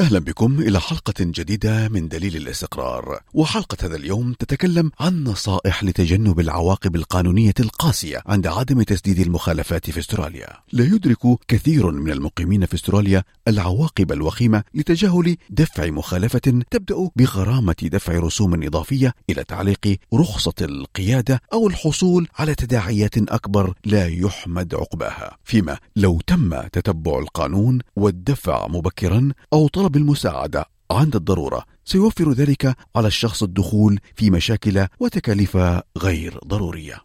أهلا بكم إلى حلقة جديدة من دليل الاستقرار. وحلقة هذا اليوم تتكلم عن نصائح لتجنب العواقب القانونية القاسية عند عدم تسديد المخالفات في استراليا. لا يدرك كثير من المقيمين في استراليا العواقب الوخيمة لتجاهل دفع مخالفة تبدأ بغرامة دفع رسوم إضافية إلى تعليق رخصة القيادة أو الحصول على تداعيات أكبر لا يحمد عقباها. فيما لو تم تتبع القانون والدفع مبكرا أو طلب طلب المساعدة عند الضرورة سيوفر ذلك على الشخص الدخول في مشاكل وتكاليف غير ضرورية.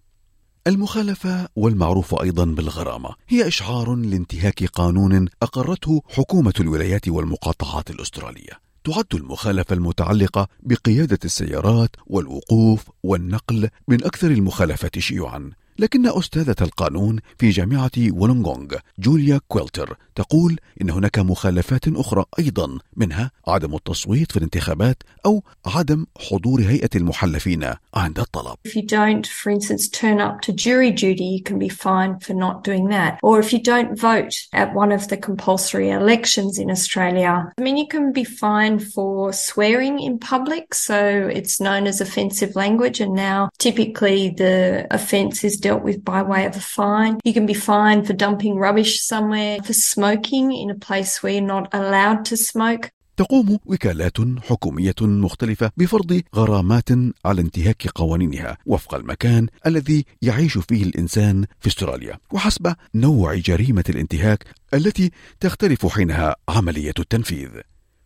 المخالفة والمعروف أيضا بالغرامة هي إشعار لانتهاك قانون أقرته حكومة الولايات والمقاطعات الأسترالية. تعد المخالفة المتعلقة بقيادة السيارات والوقوف والنقل من أكثر المخالفات شيوعا لكن أستاذة القانون في جامعة وولونغونغ جوليا كويلتر تقول إن هناك مخالفات أخرى أيضا منها عدم التصويت في الانتخابات أو عدم حضور هيئة المحلفين عند الطلب. If you don't, for instance, turn up to jury duty, you can be fined for not doing that. Or if you don't vote at one of the compulsory elections in Australia, I mean, you can be fined for swearing in public. So it's known as offensive language. And now typically the offence is dealt with by way of a fine. You can be fined for dumping rubbish somewhere, for smoking in a place where you're not allowed to smoke. تقوم وكالات حكومية مختلفة بفرض غرامات على انتهاك قوانينها وفق المكان الذي يعيش فيه الإنسان في استراليا وحسب نوع جريمة الانتهاك التي تختلف حينها عملية التنفيذ.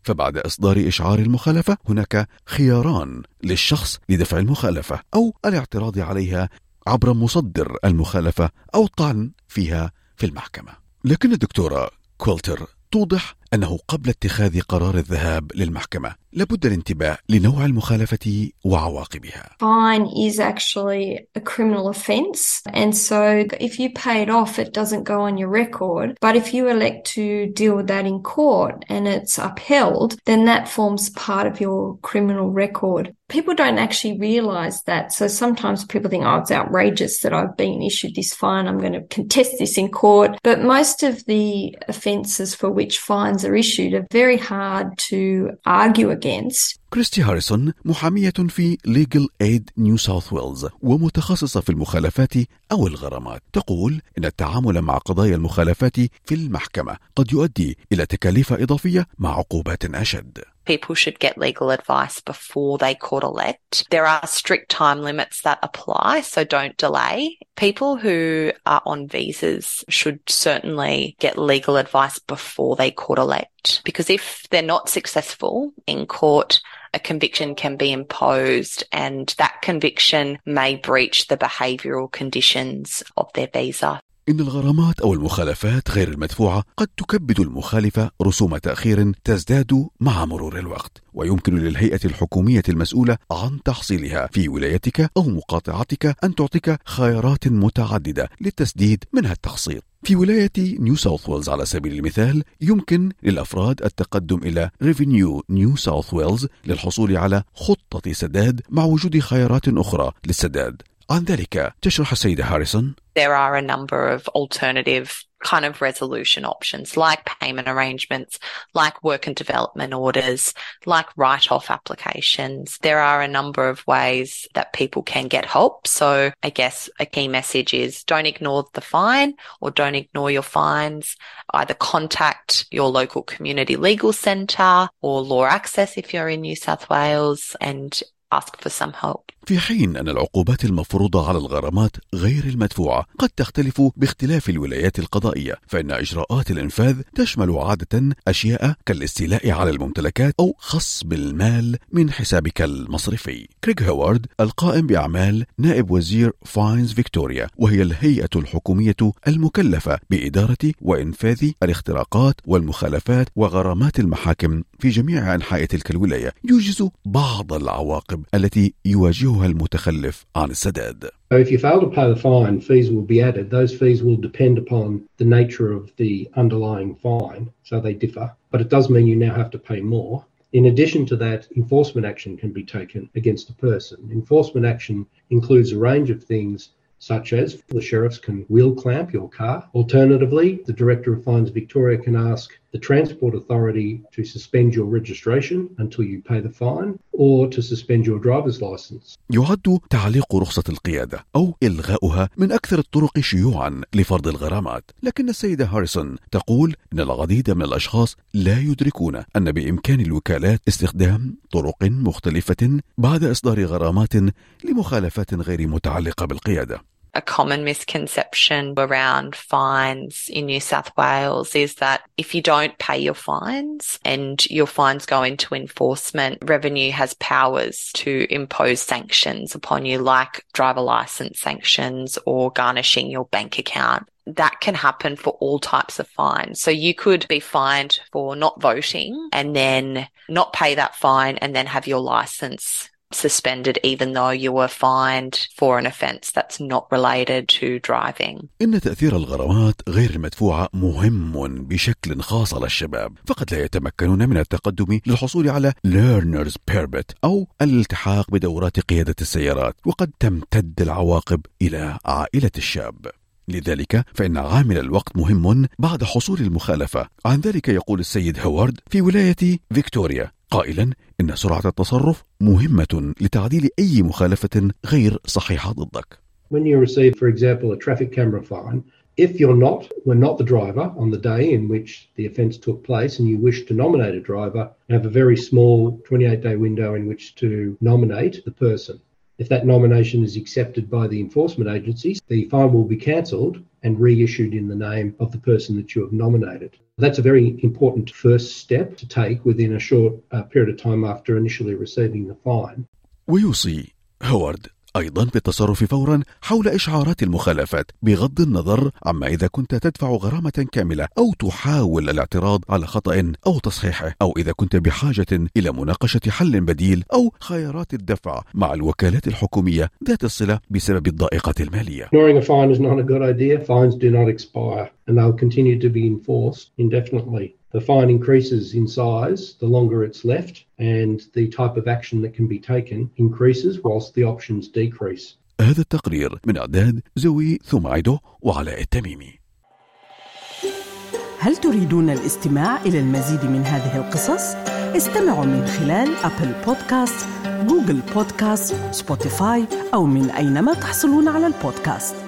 فبعد إصدار إشعار المخالفة هناك خياران للشخص لدفع المخالفة أو الاعتراض عليها عبر مصدر المخالفة أو الطعن فيها في المحكمة. لكن الدكتورة كولتر توضح أنه قبل اتخاذ قرار الذهاب للمحكمة لابد الانتباه لنوع المخالفة وعواقبها. Fine is actually a criminal offence and so if you pay it off it doesn't go on your record but if you elect to deal with that in court and it's upheld then that forms part of your criminal record. People don't actually realise that so sometimes people think oh it's outrageous that I've been issued this fine I'm going to contest this in court but most of the offences for which fines are issued are very hard to argue against. كريستي هاريسون محامية في Legal Aid نيو ساوث ويلز ومتخصصة في المخالفات أو الغرامات تقول إن التعامل مع قضايا المخالفات في المحكمة قد يؤدي إلى تكاليف إضافية مع عقوبات أشد people should get legal advice before they court elect. There are strict time limits that apply, so don't delay. People who are on visas should certainly get legal advice before they court elect because if they're not successful in court, a conviction can be imposed and that conviction may breach the behavioural conditions of their visa. إن الغرامات أو المخالفات غير المدفوعة قد تكبد المخالفة رسوم تأخير تزداد مع مرور الوقت ويمكن للهيئة الحكومية المسؤولة عن تحصيلها في ولايتك أو مقاطعتك أن تعطيك خيارات متعددة للتسديد منها التقسيط في ولاية نيو ساوث ويلز على سبيل المثال يمكن للأفراد التقدم إلى Revenue نيو ساوث ويلز للحصول على خطة سداد مع وجود خيارات أخرى للسداد. عن ذلك تشرح السيدة هاريسون There are a number of alternative kind of resolution options like payment arrangements, like work and development orders, like write-off applications. There are a number of ways that people can get help. So I guess a key message is don't ignore the fine or don't ignore your fines. Either contact your local community legal centre or law access if you're in New South Wales and ask for some help. في حين أن العقوبات المفروضة على الغرامات غير المدفوعة قد تختلف باختلاف الولايات القضائية فإن إجراءات الإنفاذ تشمل عادة أشياء كالاستيلاء على الممتلكات أو خصم المال من حسابك المصرفي. كريغ هوارد القائم بأعمال نائب وزير Fines Victoria وهي الهيئة الحكومية المكلفة بإدارة وإنفاذ الاختراقات والمخالفات وغرامات المحاكم في جميع أنحاء تلك الولاية. يوجز بعض العواقب التي يواجهها يحملها المتخلف عن السداد So if you fail to pay the fine, fees will be added. Those fees will depend upon the nature of the underlying fine, so they differ. But it does mean you now have to pay more. In addition to that, enforcement action can be taken against a person. Enforcement action includes a range of things such as the sheriffs can wheel clamp your car. Alternatively, the Director of Fines Victoria can ask the Transport Authority to suspend your registration until you pay the fine or to suspend your driver's license. يعد تعليق رخصة القيادة أو إلغاؤها من أكثر الطرق شيوعا لفرض الغرامات لكن السيدة هاريسون تقول إن العديد من الأشخاص لا يدركون أن بإمكان الوكالات استخدام طرق مختلفة بعد إصدار غرامات لمخالفات غير متعلقة بالقيادة a common misconception around fines in New South Wales is that if you don't pay your fines and your fines go into enforcement, revenue has powers to impose sanctions upon you, like driver license sanctions or garnishing your bank account that can happen for all types of fines. So you could be fined for not voting and then not pay that fine and then have your license suspended even though you were fined for an offence that's not related to driving. إن تأثير الغرامات غير المدفوعة مهم بشكل خاص على الشباب فقد لا يتمكنون من التقدم للحصول على learners permit أو الالتحاق بدورات قيادة السيارات وقد تمتد العواقب إلى عائلة الشاب لذلك فإن عامل الوقت مهم بعد حصول المخالفة عن ذلك يقول السيد هوارد في ولاية فيكتوريا قائلا إن سرعة التصرف مهمة لتعديل أي مخالفة غير صحيحة ضدك. When you receive, for example, a traffic camera fine, if you're not, were not the driver on the day in which the offence took place and you wish to nominate a driver, you have a very small 28 day window in which to nominate the person. If that nomination is accepted by the enforcement agencies, the fine will be cancelled and reissued in the name of the person that you have nominated. That's a very important first step to take within a short uh, period of time after initially receiving the fine. We will see, Howard أيضا بالتصرف فورا حول إشعارات المخالفات بغض النظر عما إذا كنت تدفع غرامة كاملة أو تحاول الاعتراض على خطأ أو تصحيحه أو إذا كنت بحاجة إلى مناقشة حل بديل أو خيارات الدفع مع الوكالات الحكومية ذات الصلة بسبب الضائقة المالية. Ignoring a fine is not a good idea. Fines do not expire and they'll continue to be enforced indefinitely. The fine increases in size the longer it's left, and the type of action that can be taken increases whilst the options decrease. هذا التقرير من إعداد زوي ثمايدو وعلاء التميمي. هل تريدون الاستماع إلى المزيد من هذه القصص؟ استمعوا من خلال أبل بودكاست، Google Podcasts، Spotify أو من أينما تحصلون على البودكاست.